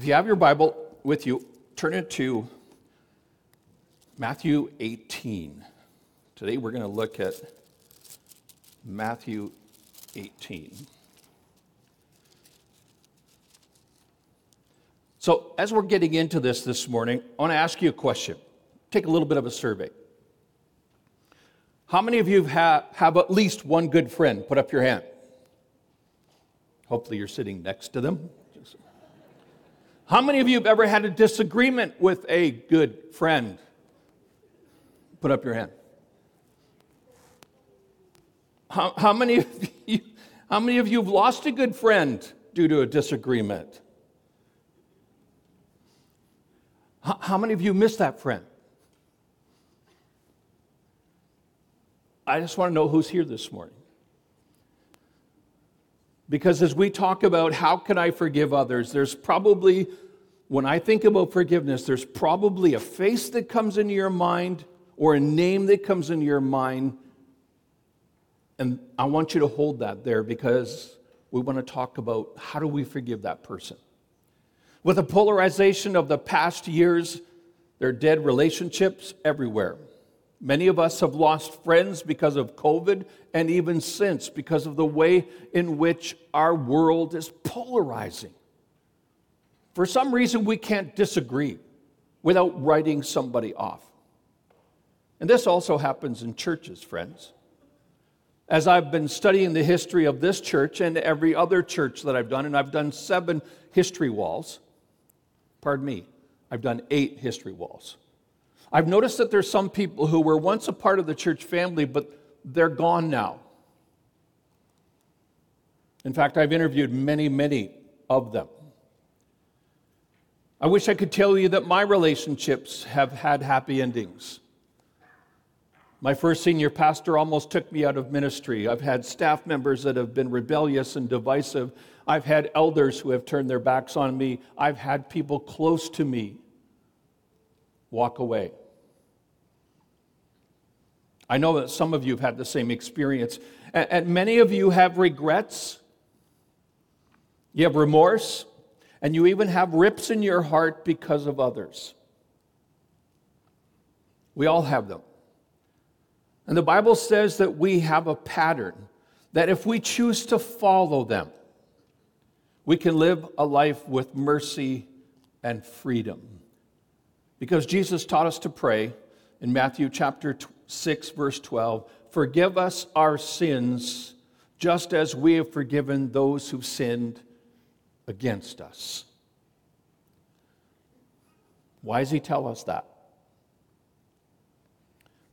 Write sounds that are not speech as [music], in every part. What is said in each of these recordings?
If you have your Bible with you, turn it to Matthew 18. Today we're going to look at Matthew 18. So, as we're getting into this this morning, I want to ask you a question. Take a little bit of a survey. How many of you have, have at least one good friend? Put up your hand. Hopefully, you're sitting next to them. How many of you have ever had a disagreement with a good friend? Put up your hand. How, how, many of you, how many of you have lost a good friend due to a disagreement? How, how many of you missed that friend? I just want to know who's here this morning. Because as we talk about how can I forgive others, there's probably, when I think about forgiveness, there's probably a face that comes into your mind or a name that comes into your mind. And I want you to hold that there because we want to talk about how do we forgive that person. With the polarization of the past years, there are dead relationships everywhere. Many of us have lost friends because of COVID, and even since, because of the way in which our world is polarizing. For some reason, we can't disagree without writing somebody off. And this also happens in churches, friends. As I've been studying the history of this church and every other church that I've done, and I've done seven history walls, pardon me, I've done eight history walls. I've noticed that there's some people who were once a part of the church family, but they're gone now. In fact, I've interviewed many, many of them. I wish I could tell you that my relationships have had happy endings. My first senior pastor almost took me out of ministry. I've had staff members that have been rebellious and divisive. I've had elders who have turned their backs on me. I've had people close to me walk away. I know that some of you have had the same experience, and, many of you have regrets, you have remorse, and you even have rips in your heart because of others. We all have them. And the Bible says that we have a pattern, that if we choose to follow them, we can live a life with mercy and freedom. Because Jesus taught us to pray in Matthew chapter 6, verse 12 Forgive us our sins, just as we have forgiven those who've sinned against us. Why does he tell us that?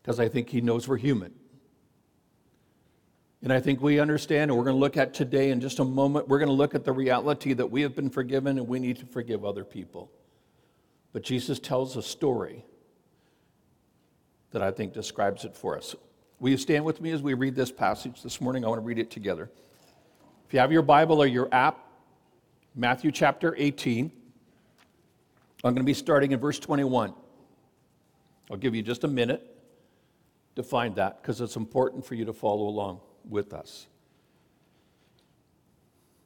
Because I think he knows we're human. And I think we understand, and we're going to look at today in just a moment, we're going to look at the reality that we have been forgiven and we need to forgive other people. But Jesus tells a story that I think describes it for us. Will you stand with me as we read this passage this morning? I want to read it together. If you have your Bible or your app, Matthew chapter 18, I'm going to be starting in verse 21. I'll give you just a minute to find that because it's important for you to follow along with us.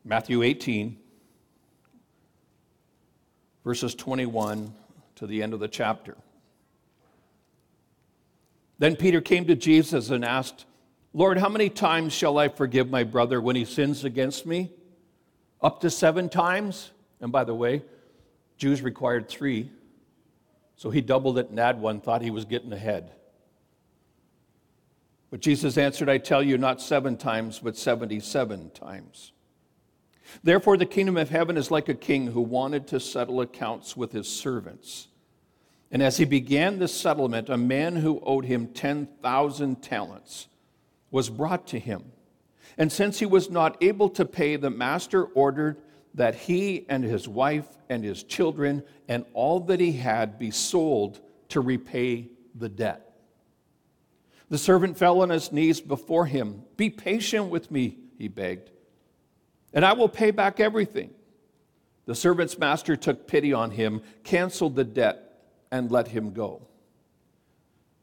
Matthew 18, verses 21 to the end of the chapter. Then Peter came to Jesus and asked, Lord, how many times shall I forgive my brother when he sins against me? Up to seven times? And by the way, Jews required three. So he doubled it and added one, thought he was getting ahead. But Jesus answered, I tell you, not seven times, but 77 times. Therefore, the kingdom of heaven is like a king who wanted to settle accounts with his servants. And as he began this settlement, a man who owed him 10,000 talents was brought to him. And since he was not able to pay, the master ordered that he and his wife and his children and all that he had be sold to repay the debt. The servant fell on his knees before him. Be patient with me, he begged, and I will pay back everything. The servant's master took pity on him, canceled the debt and let him go.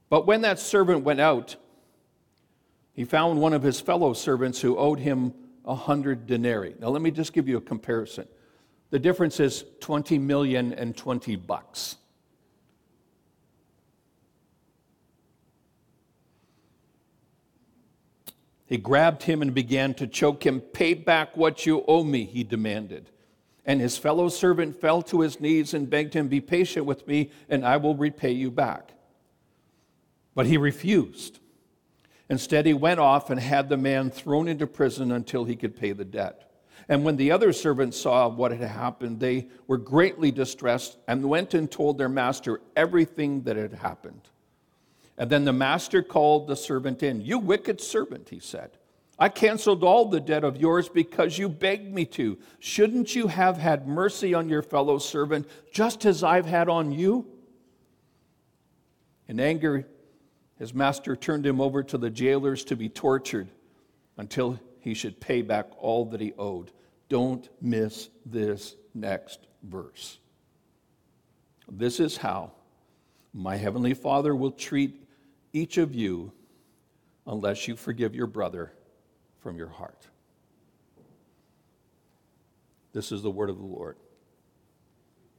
But when that servant went out, he found one of his fellow servants who owed him a hundred denarii. Now, let me just give you a comparison. The difference is 20 million and 20 bucks. He grabbed him and began to choke him. Pay back what you owe me, he demanded. And his fellow servant fell to his knees and begged him, Be patient with me, and I will repay you back. But he refused. Instead, he went off and had the man thrown into prison until he could pay the debt. And when the other servants saw what had happened, they were greatly distressed and went and told their master everything that had happened. And then the master called the servant in. You wicked servant, he said. I canceled all the debt of yours because you begged me to. Shouldn't you have had mercy on your fellow servant just as I've had on you? In anger, his master turned him over to the jailers to be tortured until he should pay back all that he owed. Don't miss this next verse. This is how my heavenly Father will treat each of you unless you forgive your brother from your heart. This is the word of the Lord.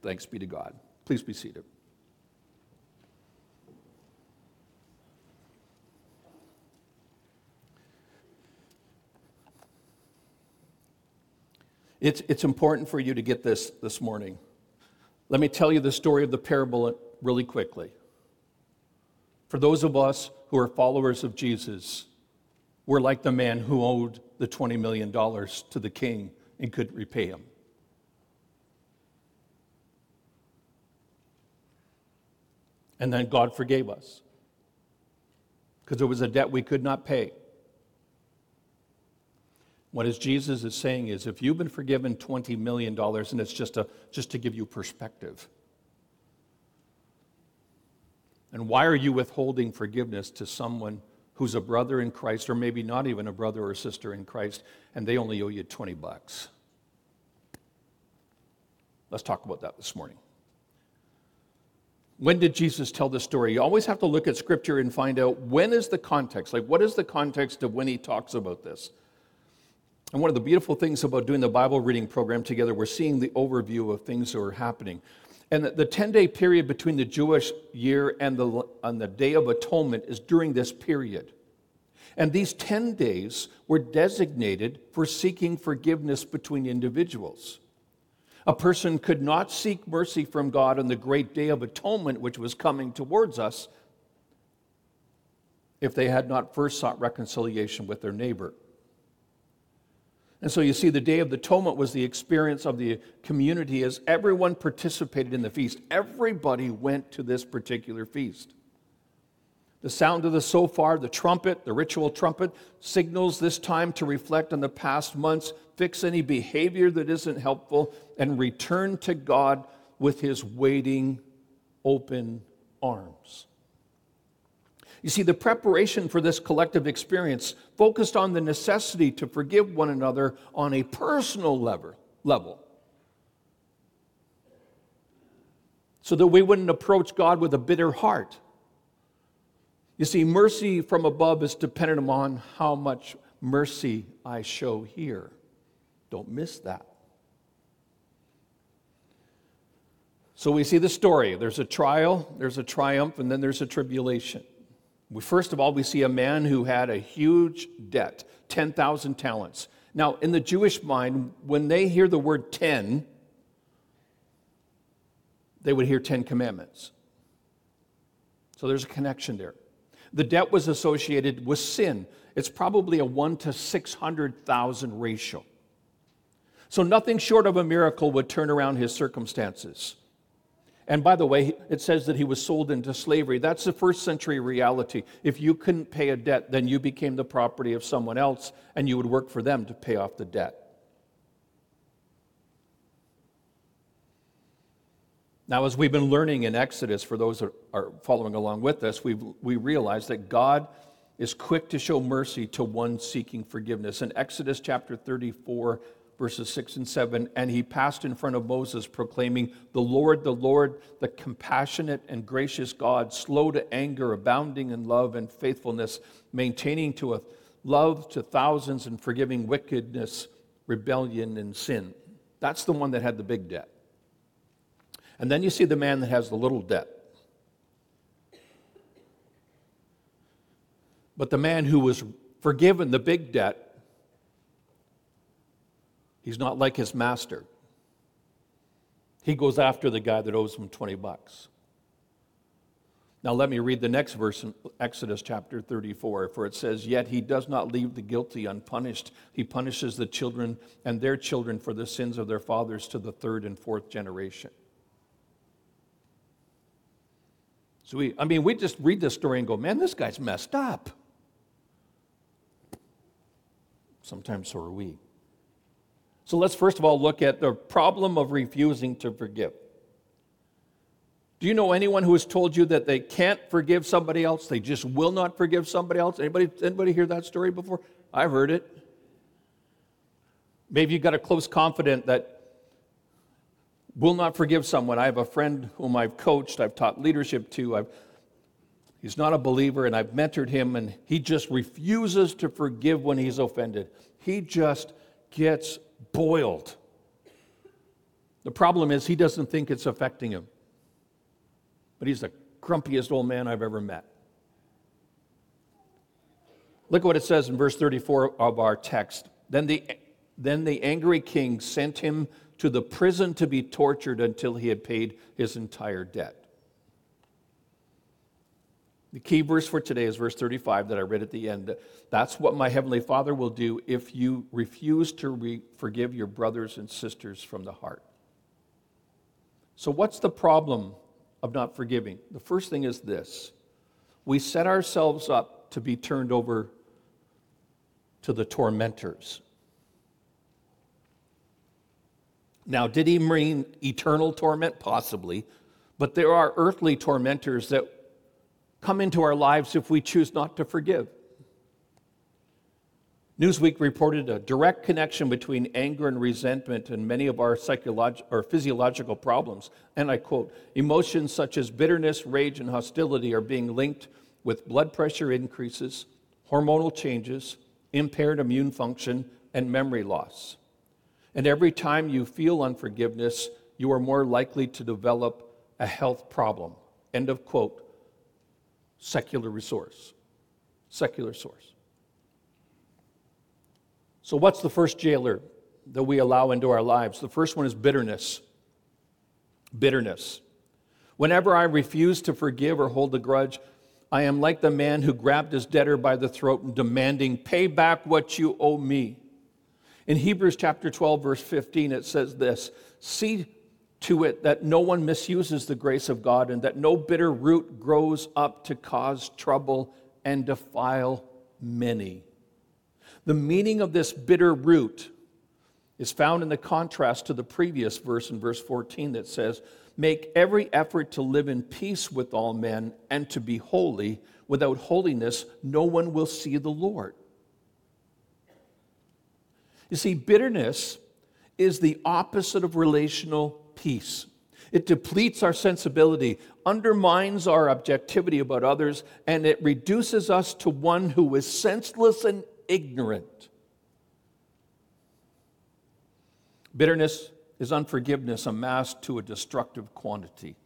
Thanks be to God. Please be seated. It's, it's important for you to get this this morning. Let me tell you the story of the parable really quickly. For those of us who are followers of Jesus, we're like the man who owed the $20 million to the king and couldn't repay him. And then God forgave us because it was a debt we could not pay. What is Jesus is saying is if you've been forgiven $20 million, and it's just, a, just to give you perspective, and why are you withholding forgiveness to someone who's a brother in Christ, or maybe not even a brother or sister in Christ, and they only owe you 20 bucks? Let's talk about that this morning. When did Jesus tell this story? You always have to look at scripture and find out when is the context. Like, what is the context of when he talks about this? And one of the beautiful things about doing the Bible reading program together, we're seeing the overview of things that are happening. And the 10 day period between the Jewish year and the, the Day of Atonement is during this period. And these 10 days were designated for seeking forgiveness between individuals. A person could not seek mercy from God on the great Day of Atonement, which was coming towards us, if they had not first sought reconciliation with their neighbor. And so you see, the Day of the Atonement was the experience of the community as everyone participated in the feast. Everybody went to this particular feast. The sound of the shofar, the trumpet, the ritual trumpet, signals this time to reflect on the past months, fix any behavior that isn't helpful, and return to God with his waiting, open arms. You see, the preparation for this collective experience focused on the necessity to forgive one another on a personal level. So that we wouldn't approach God with a bitter heart. You see, mercy from above is dependent upon how much mercy I show here. Don't miss that. So we see the story. There's a trial, there's a triumph, and then there's a tribulation. First of all, we see a man who had a huge debt 10,000 talents. Now, in the Jewish mind, when they hear the word 10, they would hear 10 commandments. So there's a connection there. The debt was associated with sin. It's probably a 1 to 600,000 ratio. So nothing short of a miracle would turn around his circumstances. And by the way, it says that he was sold into slavery. That's the first century reality. If you couldn't pay a debt, then you became the property of someone else and you would work for them to pay off the debt. Now, as we've been learning in Exodus, for those that are following along with us, we we realize that God is quick to show mercy to one seeking forgiveness. In Exodus chapter 34, verses 6 and 7. And he passed in front of Moses, proclaiming, The Lord, the Lord, the compassionate and gracious God, slow to anger, abounding in love and faithfulness, maintaining to a love to thousands and forgiving wickedness, rebellion, and sin. That's the one that had the big debt. And then you see the man that has the little debt. But the man who was forgiven the big debt, he's not like his master. He goes after the guy that owes him 20 bucks. Now, let me read the next verse in Exodus chapter 34, for it says, Yet he does not leave the guilty unpunished. He punishes the children and their children for the sins of their fathers to the third and fourth generation. So we, I mean, we just read this story and go, man, this guy's messed up. Sometimes so are we. So let's first of all look at the problem of refusing to forgive. Do you know anyone who has told you that they can't forgive somebody else? They just will not forgive somebody else? Anybody, anybody hear that story before? I've heard it. Maybe you've got a close confidant that will not forgive someone. I have a friend whom I've coached, I've taught leadership to. I've, he's not a believer, and I've mentored him, and he just refuses to forgive when he's offended. He just gets boiled. The problem is, he doesn't think it's affecting him but he's the grumpiest old man I've ever met. Look at what it says in verse 34 of our text. Then the, then the angry king sent him to the prison to be tortured until he had paid his entire debt. The key verse for today is verse 35 that I read at the end. That's what my heavenly Father will do if you refuse to re- forgive your brothers and sisters from the heart. So, what's the problem of not forgiving. The first thing is this we set ourselves up to be turned over to the tormentors. Now, did he mean eternal torment? Possibly. But there are earthly tormentors that come into our lives if we choose not to forgive. Newsweek reported a direct connection between anger and resentment and many of our psychological or physiological problems. And I quote Emotions such as bitterness, rage, and hostility are being linked with blood pressure increases, hormonal changes, impaired immune function, and memory loss. And every time you feel unforgiveness, you are more likely to develop a health problem. End of quote. Secular resource. Secular source. So, what's the first jailer that we allow into our lives? The first one is bitterness. Bitterness. Whenever I refuse to forgive or hold a grudge, I am like the man who grabbed his debtor by the throat and demanding, Pay back what you owe me. In Hebrews chapter 12, verse 15, it says this See to it that no one misuses the grace of God and that no bitter root grows up to cause trouble and defile many. The meaning of this bitter root is found in the contrast to the previous verse in verse 14 that says, Make every effort to live in peace with all men and to be holy. Without holiness, no one will see the Lord. You see, bitterness is the opposite of relational peace. It depletes our sensibility, undermines our objectivity about others, and it reduces us to one who is senseless and ignorant. Bitterness is unforgiveness amassed to a destructive quantity.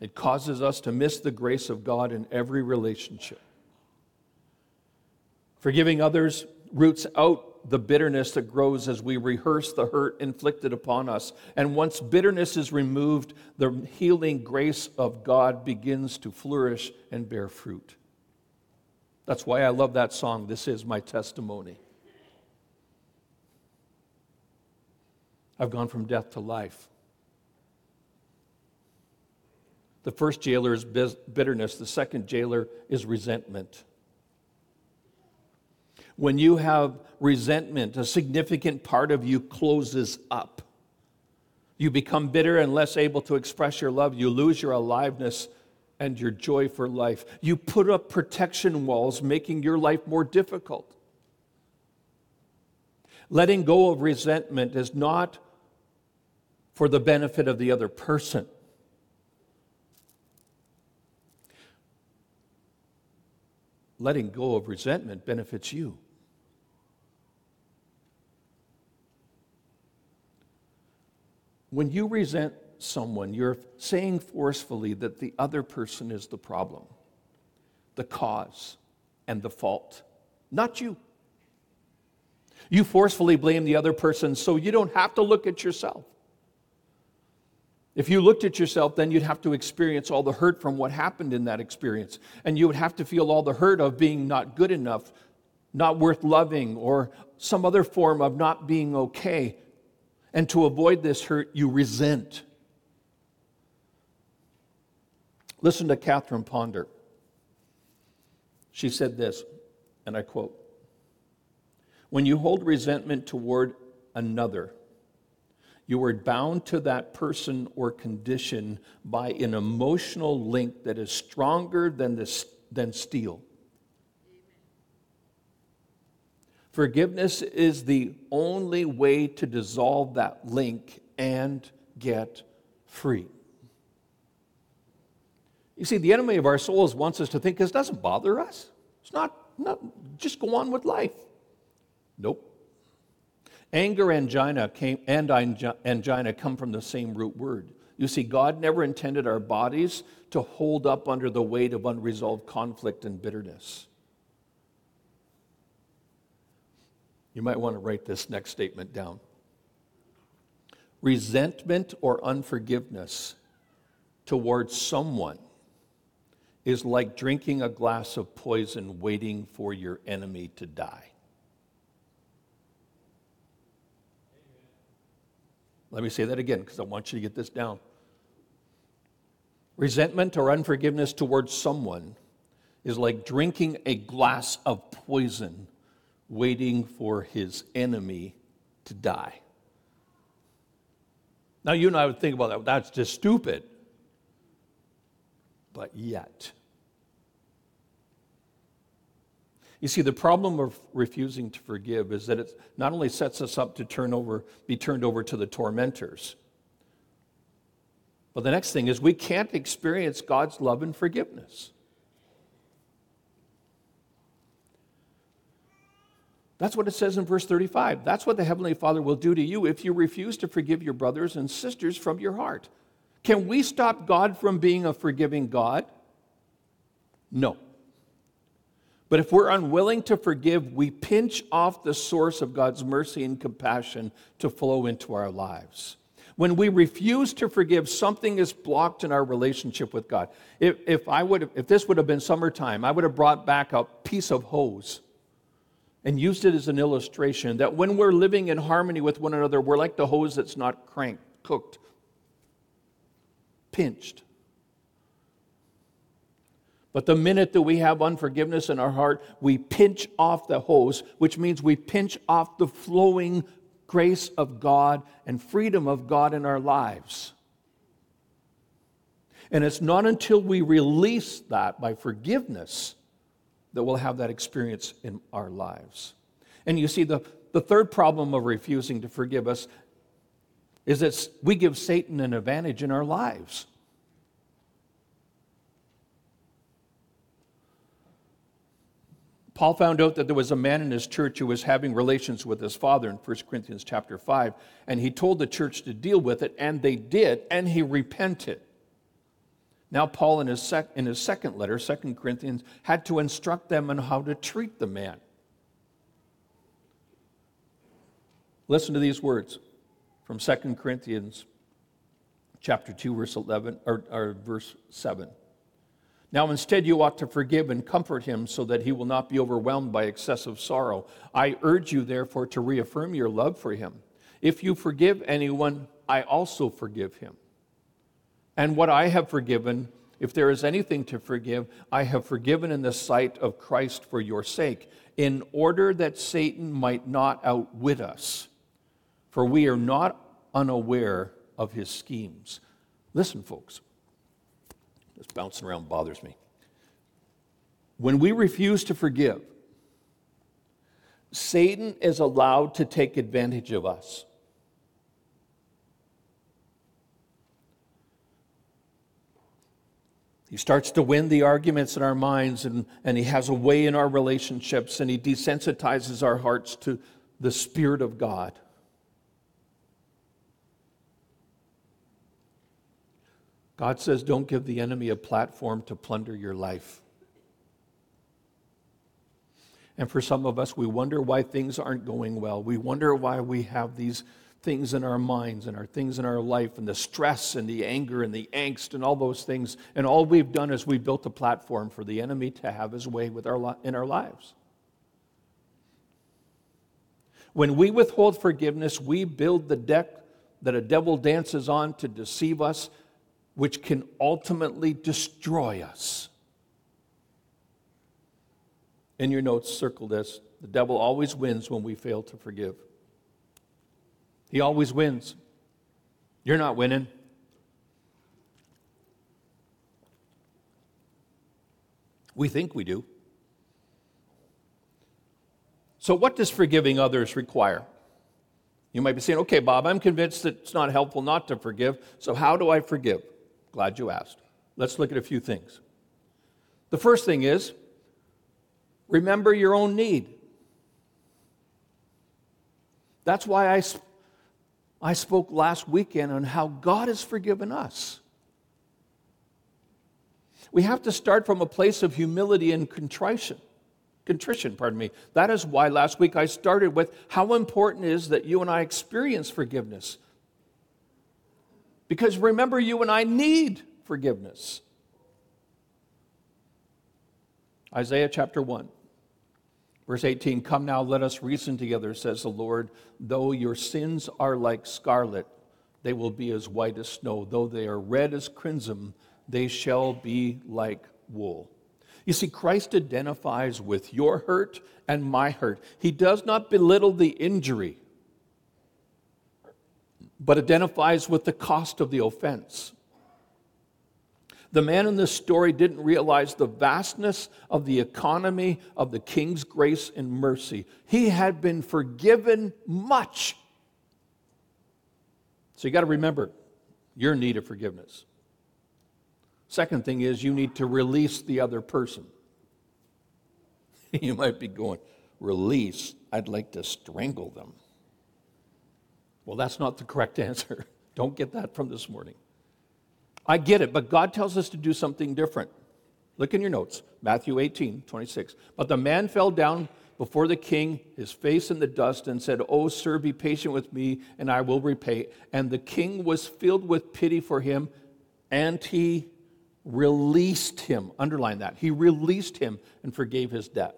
It causes us to miss the grace of God in every relationship. Forgiving others roots out the bitterness that grows as we rehearse the hurt inflicted upon us. And once bitterness is removed, the healing grace of God begins to flourish and bear fruit. That's why I love that song, This Is My Testimony. I've gone from death to life. The first jailer is bitterness, the second jailer is resentment. When you have resentment, a significant part of you closes up. You become bitter and less able to express your love. You lose your aliveness and your joy for life. You put up protection walls, making your life more difficult. Letting go of resentment is not for the benefit of the other person. Letting go of resentment benefits you. When you resent someone, you're saying forcefully that the other person is the problem, the cause, and the fault, not you. You forcefully blame the other person so you don't have to look at yourself. If you looked at yourself, then you'd have to experience all the hurt from what happened in that experience. And you would have to feel all the hurt of being not good enough, not worth loving, or some other form of not being okay. And to avoid this hurt, you resent. Listen to Catherine Ponder. She said this, and I quote When you hold resentment toward another, you are bound to that person or condition by an emotional link that is stronger than, than steel. Forgiveness is the only way to dissolve that link and get free. You see, the enemy of our souls wants us to think this doesn't bother us. It's not, not just go on with life. Nope. Anger angina came, and angina come from the same root word. You see, God never intended our bodies to hold up under the weight of unresolved conflict and bitterness. You might want to write this next statement down. Resentment or unforgiveness towards someone is like drinking a glass of poison waiting for your enemy to die. Let me say that again because I want you to get this down. Resentment or unforgiveness towards someone is like drinking a glass of poison, waiting for his enemy to die. Now, you and I would think about that. That's just stupid. But yet, You see, the problem of refusing to forgive is that it not only sets us up to turn over, be turned over to the tormentors, but the next thing is we can't experience God's love and forgiveness. That's what it says in verse 35. That's what the Heavenly Father will do to you if you refuse to forgive your brothers and sisters from your heart. Can we stop God from being a forgiving God? No. But if we're unwilling to forgive, we pinch off the source of God's mercy and compassion to flow into our lives. When we refuse to forgive, something is blocked in our relationship with God. If, if, I would have, if this would have been summertime, I would have brought back a piece of hose and used it as an illustration that when we're living in harmony with one another, we're like the hose that's not cranked, cooked, pinched. But the minute that we have unforgiveness in our heart, we pinch off the hose, which means we pinch off the flowing grace of God and freedom of God in our lives. And it's not until we release that by forgiveness that we'll have that experience in our lives. And you see, the, the third problem of refusing to forgive us is that we give Satan an advantage in our lives. Paul found out that there was a man in his church who was having relations with his father in 1 Corinthians chapter 5, and he told the church to deal with it, and they did, and he repented. Now, Paul, in his, sec- in his second letter, 2 Corinthians, had to instruct them on how to treat the man. Listen to these words from 2 Corinthians chapter 2, verse 11, or, or verse 7. Now, instead, you ought to forgive and comfort him so that he will not be overwhelmed by excessive sorrow. I urge you, therefore, to reaffirm your love for him. If you forgive anyone, I also forgive him. And what I have forgiven, if there is anything to forgive, I have forgiven in the sight of Christ for your sake, in order that Satan might not outwit us. For we are not unaware of his schemes. Listen, folks. This bouncing around bothers me. When we refuse to forgive, Satan is allowed to take advantage of us. He starts to win the arguments in our minds, and, and he has a way in our relationships, and he desensitizes our hearts to the Spirit of God. God says, don't give the enemy a platform to plunder your life. And for some of us, we wonder why things aren't going well. We wonder why we have these things in our minds and our things in our life and the stress and the anger and the angst and all those things. And all we've done is we built a platform for the enemy to have his way with our, in our lives. When we withhold forgiveness, we build the deck that a devil dances on to deceive us, which can ultimately destroy us. In your notes, circle this. The devil always wins when we fail to forgive. He always wins. You're not winning. We think we do. So, what does forgiving others require? You might be saying, okay, Bob, I'm convinced that it's not helpful not to forgive, so how do I forgive? Glad you asked. Let's look at a few things. The first thing is remember your own need. That's why I, I spoke last weekend on how God has forgiven us. We have to start from a place of humility and contrition contrition, pardon me. That is why last week I started with how important it is that you and I experience forgiveness. Because remember, you and I need forgiveness. Isaiah chapter 1, verse 18 Come now, let us reason together, says the Lord. Though your sins are like scarlet, they will be as white as snow. Though they are red as crimson, they shall be like wool. You see, Christ identifies with your hurt and my hurt. He does not belittle the injury, but identifies with the cost of the offense. The man in this story didn't realize the vastness of the economy of the king's grace and mercy. He had been forgiven much. So you got to remember, you're need of forgiveness. Second thing is you need to release the other person. [laughs] you might be going, release? I'd like to strangle them. Well, that's not the correct [laughs] answer. Don't get that from this morning. I get it, but God tells us to do something different. Look in your notes, Matthew 18, 26. But the man fell down before the king, his face in the dust, and said, Oh, sir, be patient with me, and I will repay. And the king was filled with pity for him, and he released him. Underline that. He released him and forgave his debt.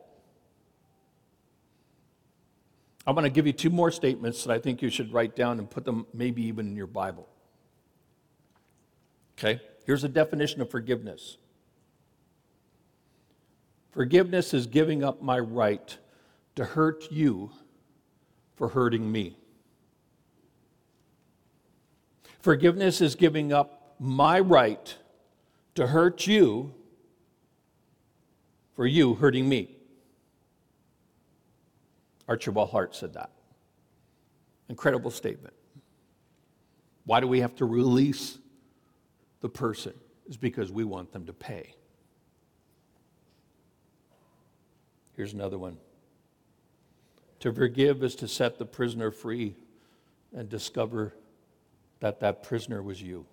I'm going to give you two more statements that I think you should write down and put them maybe even in your Bible. Okay? Here's a definition of forgiveness Forgiveness is giving up my right to hurt you for hurting me. Forgiveness is giving up my right to hurt you for you hurting me. Archibald Hart said that. Incredible statement. Why do we have to release the person? Is because we want them to pay. Here's another one. To forgive is to set the prisoner free and discover that that prisoner was you.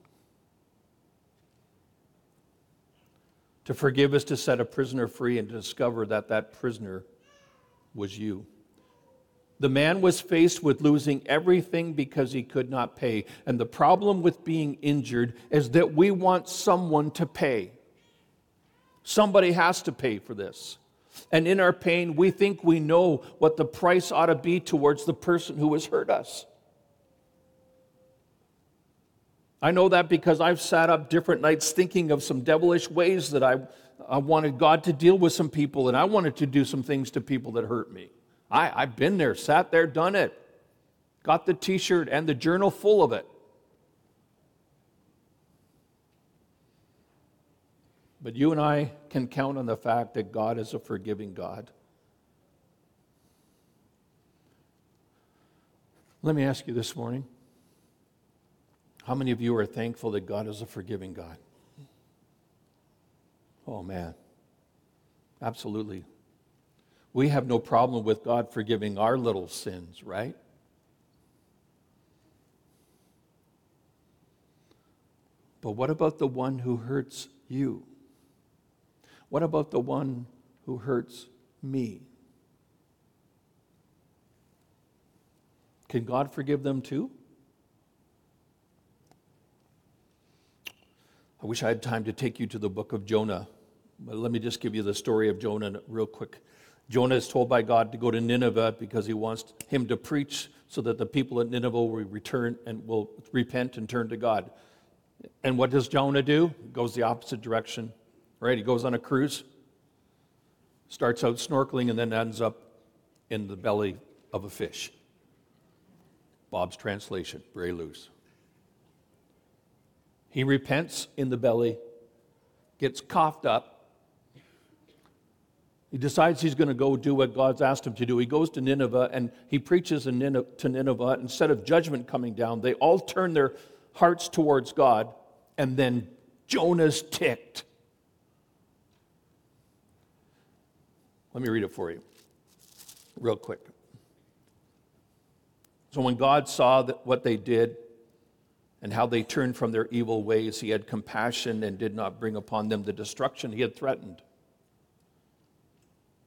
To forgive is to set a prisoner free and to discover that that prisoner was you. The man was faced with losing everything because he could not pay. And the problem with being injured is that we want someone to pay. Somebody has to pay for this. And in our pain, we think we know what the price ought to be towards the person who has hurt us. I know that because I've sat up different nights thinking of some devilish ways that I, I wanted God to deal with some people and I wanted to do some things to people that hurt me. I, I've been there, sat there, done it. Got the t shirt and the journal full of it. But you and I can count on the fact that God is a forgiving God. Let me ask you this morning how many of you are thankful that God is a forgiving God? Oh, man. Absolutely. We have no problem with God forgiving our little sins, right? But what about the one who hurts you? What about the one who hurts me? Can God forgive them too? I wish I had time to take you to the book of Jonah, but let me just give you the story of Jonah real quick. Jonah is told by God to go to Nineveh because he wants him to preach so that the people at Nineveh will return and will repent and turn to God. And what does Jonah do? He goes the opposite direction, right? He goes on a cruise, starts out snorkeling, and then ends up in the belly of a fish. Bob's translation, very loose. He repents in the belly, gets coughed up. He decides he's going to go do what God's asked him to do. He goes to Nineveh and he preaches to Nineveh. Instead of judgment coming down, they all turn their hearts towards God, and then Jonah's ticked. Let me read it for you, real quick. So when God saw that what they did and how they turned from their evil ways, he had compassion and did not bring upon them the destruction he had threatened.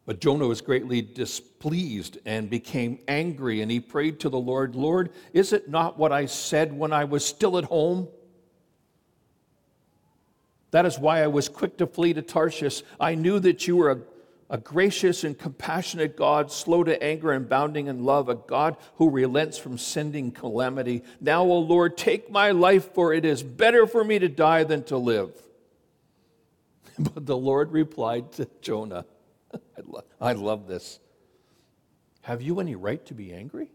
But Jonah was greatly displeased and became angry, and he prayed to the Lord, Lord, is it not what I said when I was still at home? That is why I was quick to flee to Tarshish. I knew that you were a a gracious and compassionate God, slow to anger and bounding in love, a God who relents from sending calamity. Now, O Lord, take my life, for it is better for me to die than to live. [laughs] But the Lord replied to Jonah, [laughs] I, lo- I love this. Have you any right to be angry?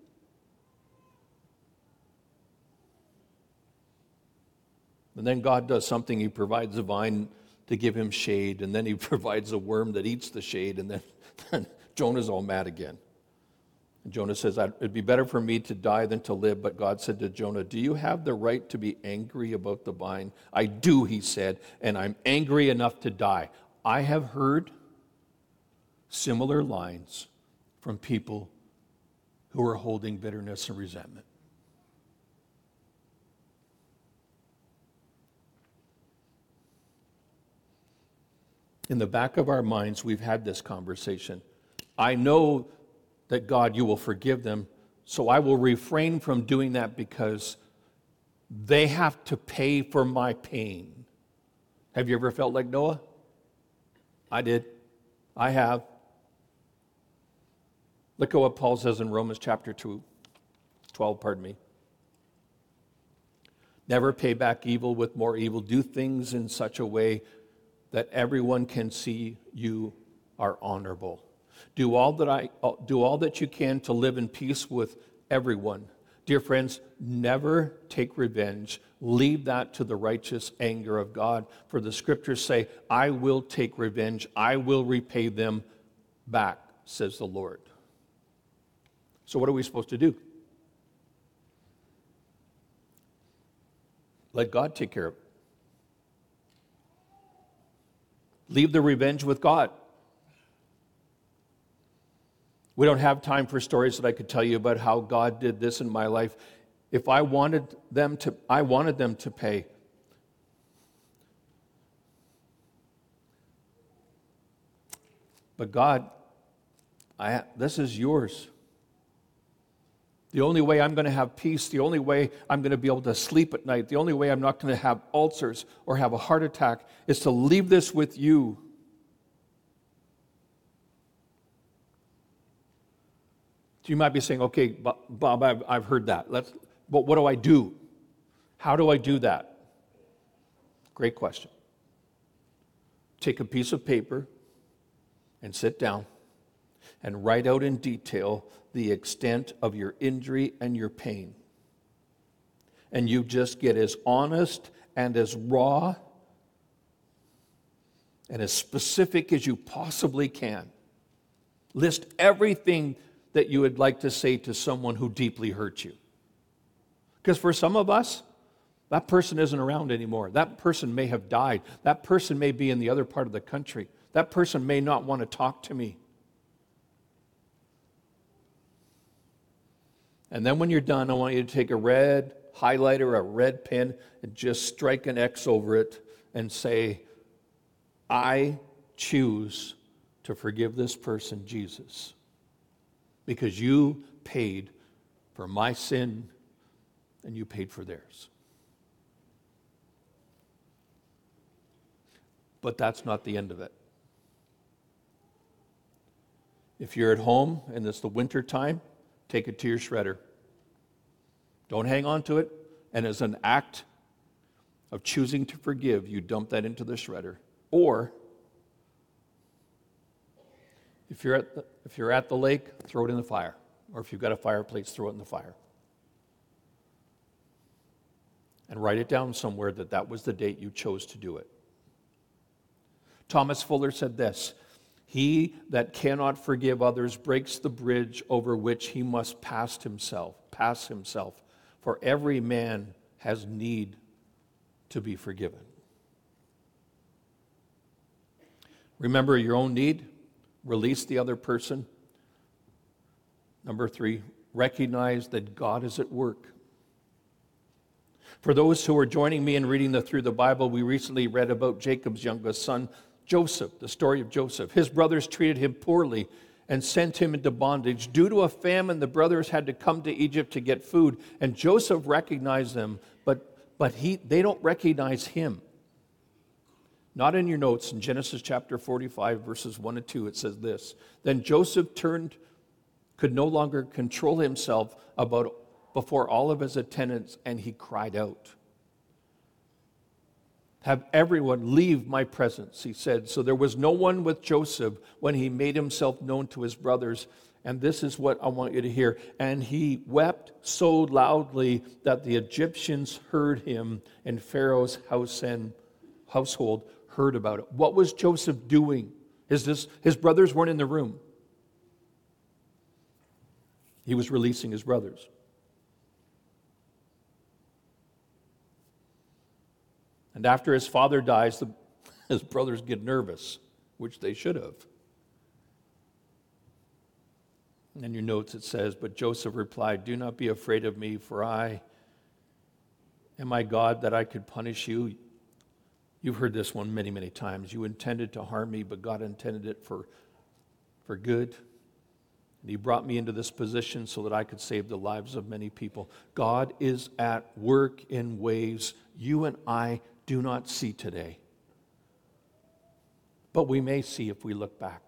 And then God does something. He provides a vine to give him shade, and then he [laughs] provides a worm that eats the shade, and then, [laughs] then Jonah's all mad again. And Jonah says, It'd be better for me to die than to live. But God said to Jonah, Do you have the right to be angry about the vine? I do, he said, and I'm angry enough to die. I have heard similar lines from people who are holding bitterness and resentment. in the back of our minds, we've had this conversation. I know that God, you will forgive them, so I will refrain from doing that because they have to pay for my pain. Have you ever felt like Noah? I did. I have. Look at what Paul says in Romans chapter 2, 12, pardon me. Never pay back evil with more evil. Do things in such a way that everyone can see you are honorable. Do all that I do all that you can to live in peace with everyone. Dear friends, never take revenge. Leave that to the righteous anger of God. For the scriptures say, I will take revenge. I will repay them back, says the Lord. So, what are we supposed to do? Let God take care of it. Leave the revenge with God. We don't have time for stories that I could tell you about how God did this in my life. If I wanted them to, I wanted them to pay. But God, I, this is yours. The only way I'm going to have peace, the only way I'm going to be able to sleep at night, the only way I'm not going to have ulcers or have a heart attack is to leave this with you. So you might be saying, okay, Bob, I've, heard that. Let's, but what do I do? How do I do that? Great question. Take a piece of paper and sit down and write out in detail the extent of your injury and your pain. And you just get as honest and as raw and as specific as you possibly can. List everything that you would like to say to someone who deeply hurt you. Because for some of us, that person isn't around anymore. That person may have died. That person may be in the other part of the country. That person may not want to talk to me. And then when you're done, I want you to take a red, highlighter, a red pen, and just strike an X over it and say, I choose to forgive this person, Jesus, because you paid for my sin and you paid for theirs. But that's not the end of it. If you're at home and it's the winter time, take it to your shredder. Don't hang on to it. And as an act of choosing to forgive, you dump that into the shredder. Or if you're at the, if you're at the lake, throw it in the fire. Or if you've got a fireplace, throw it in the fire. And write it down somewhere that that was the date you chose to do it. Thomas Fuller said this He that cannot forgive others breaks the bridge over which he must pass himself, pass himself. For every man has need to be forgiven. Remember your own need, release the other person. Number three, recognize that God is at work. For those who are joining me in reading the, through the Bible, we recently read about Jacob's youngest son, Joseph, the story of Joseph. His brothers treated him poorly and sent him into bondage. Due to a famine, the brothers had to come to Egypt to get food, and Joseph recognized them, but, but he, they don't recognize him. Not in your notes, in Genesis chapter 45, verses 1 and 2, it says this Then Joseph turned, could no longer control himself about before all of his attendants, and he cried out. Have everyone leave my presence, he said. So there was no one with Joseph when he made himself known to his brothers. And this is what I want you to hear. And he wept so loudly that the Egyptians heard him, and Pharaoh's house and household heard about it. What was Joseph doing? His, this, his brothers weren't in the room. He was releasing his brothers. And after his father dies, the, [laughs] his brothers get nervous, which they should have. And in your notes it says, But Joseph replied, Do not be afraid of me, for I am I God that I could punish you. You've heard this one many, many times. You intended to harm me, but God intended it for, for good. And He brought me into this position so that I could save the lives of many people. God is at work in ways you and I do not see today, but we may see if we look back.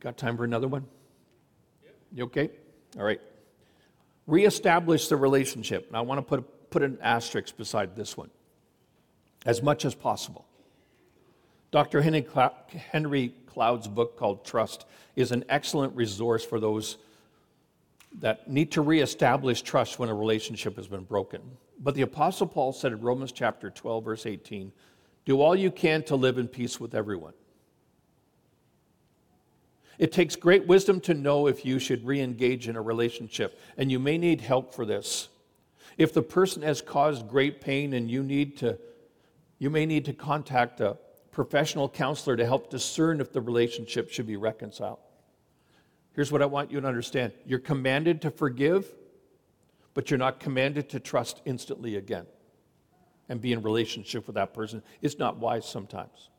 Got time for another one? You okay? All right. Reestablish the relationship. And I want to put, put an asterisk beside this one as much as possible. Dr. Henry Cloud's book called Trust is an excellent resource for those that need to reestablish trust when a relationship has been broken. But the Apostle Paul said in Romans chapter 12, verse 18, Do all you can to live in peace with everyone. It takes great wisdom to know if you should re engage in a relationship, and you may need help for this. If the person has caused great pain and you need to, you may need to contact a professional counselor to help discern if the relationship should be reconciled. Here's what I want you to understand you're commanded to forgive, but you're not commanded to trust instantly again and be in relationship with that person. It's not wise sometimes.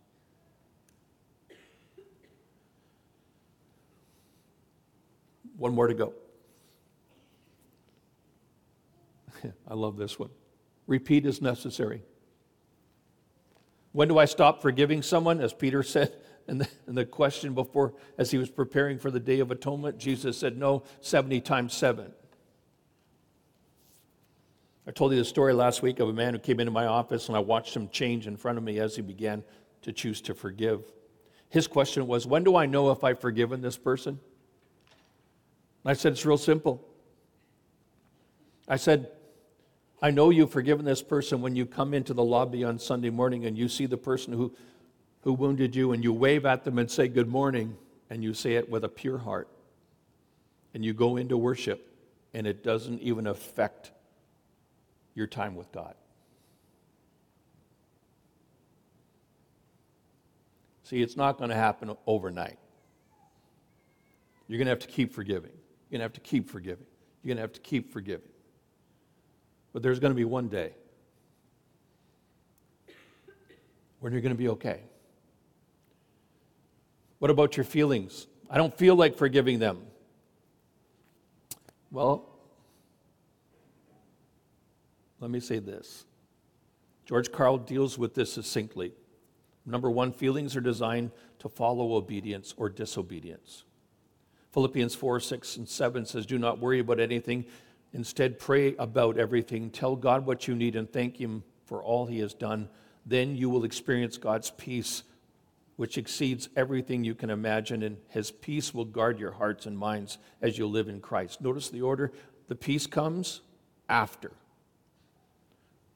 One more to go. [laughs] I love this one. Repeat is necessary. When do I stop forgiving someone? As Peter [laughs] said, and the, and the question before, as he was preparing for the Day of Atonement, Jesus said, No, 70 times 7. I told you the story last week of a man who came into my office and I watched him change in front of me as he began to choose to forgive. His question was, When do I know if I've forgiven this person? And I said, It's real simple. I said, I know you've forgiven this person when you come into the lobby on Sunday morning and you see the person who who wounded you and you wave at them and say good morning and you say it with a pure heart and you go into worship and it doesn't even affect your time with God. See, it's not going to happen overnight. You're going to have to keep forgiving. You're going to have to keep forgiving. You're going to have to keep forgiving. But there's going to be one day when you're going to be okay. What about your feelings? I don't feel like forgiving them. Well, let me say this. George Carl deals with this succinctly. Number one, feelings are designed to follow obedience or disobedience. Philippians 4, 6, and 7 says, Do not worry about anything. Instead, pray about everything. Tell God what you need and thank Him for all He has done. Then you will experience God's peace, which exceeds everything you can imagine, and His peace will guard your hearts and minds as you live in Christ. Notice the order the peace comes after.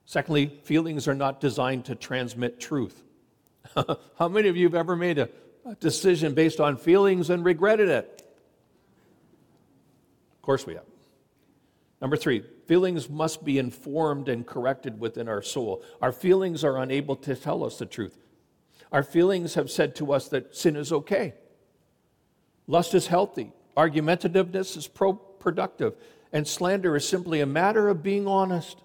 Secondly, feelings are not designed to transmit truth. [laughs] How many of you have ever made a, a decision based on feelings and regretted it? Of course we have. Number three, feelings must be informed and corrected within our soul. Our feelings are unable to tell us the truth. Our feelings have said to us that sin is okay, lust is healthy, argumentativeness is pro- productive, and slander is simply a matter of being honest.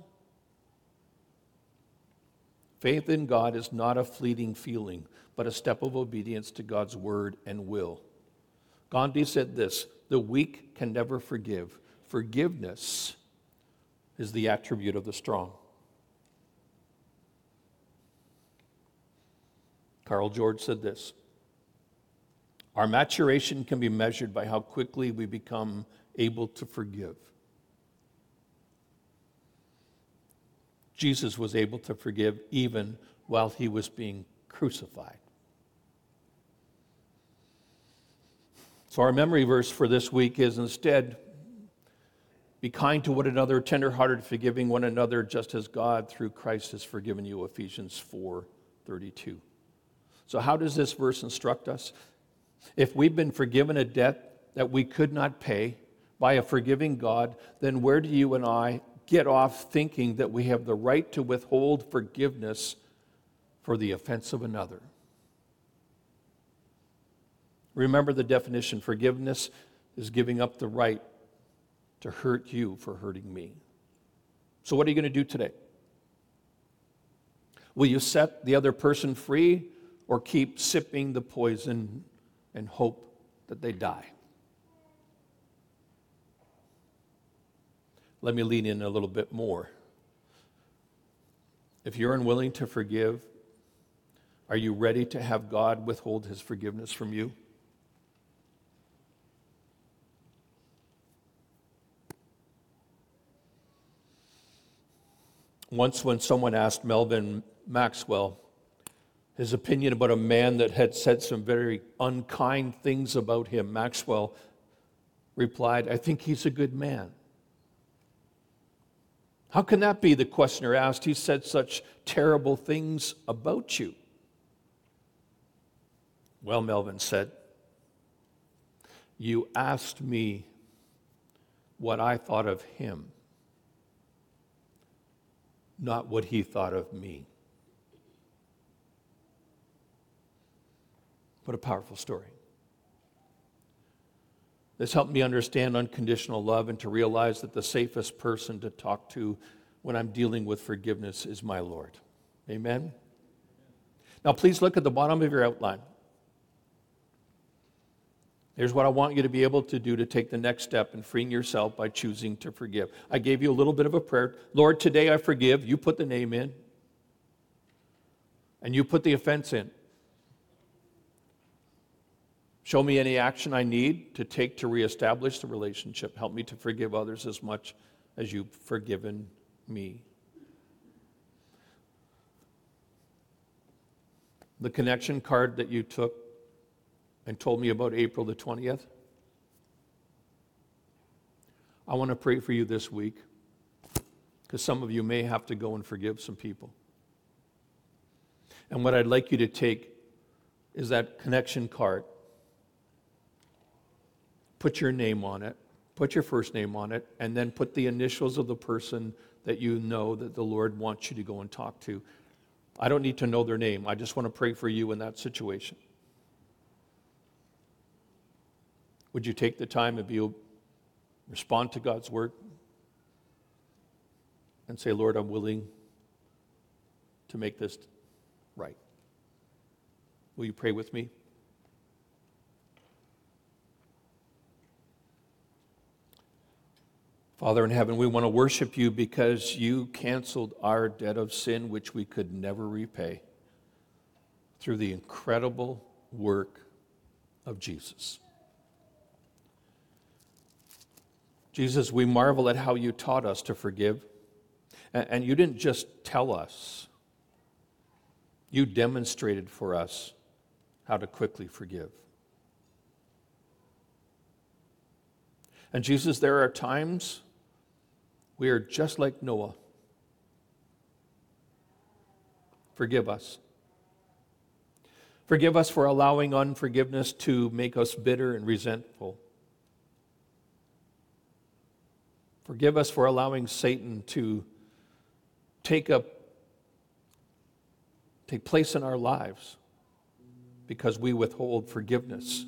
Faith in God is not a fleeting feeling, but a step of obedience to God's word and will. Gandhi said this the weak can never forgive. Forgiveness is the attribute of the strong. Carl George said this Our maturation can be measured by how quickly we become able to forgive. Jesus was able to forgive even while he was being crucified. So, our memory verse for this week is instead be kind to one another, tenderhearted, forgiving one another, just as God through Christ has forgiven you. Ephesians 4 32. So, how does this verse instruct us? If we've been forgiven a debt that we could not pay by a forgiving God, then where do you and I get off thinking that we have the right to withhold forgiveness for the offense of another. Remember the definition forgiveness is giving up the right to hurt you for hurting me. So, what are you going to do today? Will you set the other person free or keep sipping the poison and hope that they die? Let me lean in a little bit more. If you're unwilling to forgive, are you ready to have God withhold his forgiveness from you? Once, when someone asked Melvin Maxwell his opinion about a man that had said some very unkind things about him, Maxwell replied, I think he's a good man. How can that be? The questioner asked. He said such terrible things about you. Well, Melvin said, You asked me what I thought of him, not what he thought of me. What a powerful story. This helped me understand unconditional love and to realize that the safest person to talk to when I'm dealing with forgiveness is my Lord. Amen? Now, please look at the bottom of your outline. Here's what I want you to be able to do to take the next step in freeing yourself by choosing to forgive. I gave you a little bit of a prayer. Lord, today I forgive. You put the name in, and you put the offense in. Show me any action I need to take to reestablish the relationship. Help me to forgive others as much as you've forgiven me. The connection card that you took and told me about April the 20th, I want to pray for you this week because some of you may have to go and forgive some people. And what I'd like you to take is that connection card put your name on it, put your first name on it, and then put the initials of the person that you know that the Lord wants you to go and talk to. I don't need to know their name. I just want to pray for you in that situation. Would you take the time and be respond to God's word, and say, Lord, I'm willing to make this right. Will you pray with me? Father in heaven, we want to worship you because you canceled our debt of sin, which we could never repay, through the incredible work of Jesus. Jesus, we marvel at how you taught us to forgive. And you didn't just tell us, you demonstrated for us how to quickly forgive. And Jesus, there are times we are just like Noah. Forgive us. Forgive us for allowing unforgiveness to make us bitter and resentful. Forgive us for allowing Satan to take up take place in our lives because we withhold forgiveness.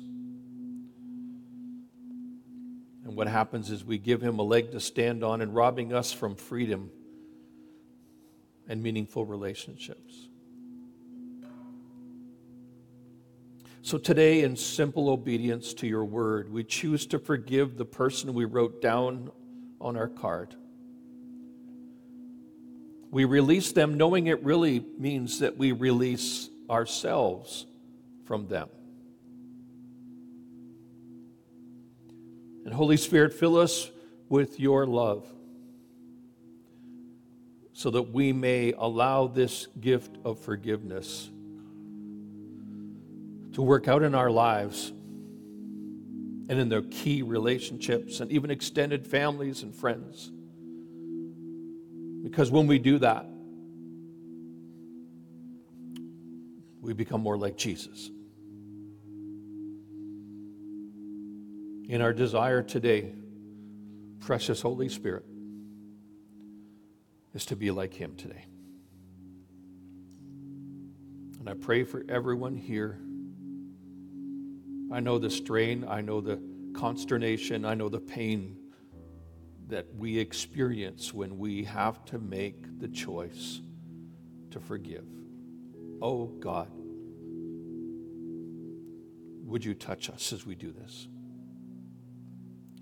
And what happens is we give him a leg to stand on and robbing us from freedom and meaningful relationships. So today, in simple obedience to your word, we choose to forgive the person we wrote down on our card. We release them knowing it really means that we release ourselves from them. And Holy Spirit, fill us with your love so that we may allow this gift of forgiveness to work out in our lives and in their key relationships and even extended families and friends. Because when we do that, we become more like Jesus. In our desire today, precious Holy Spirit, is to be like Him today. And I pray for everyone here. I know the strain, I know the consternation, I know the pain that we experience when we have to make the choice to forgive. Oh God, would you touch us as we do this?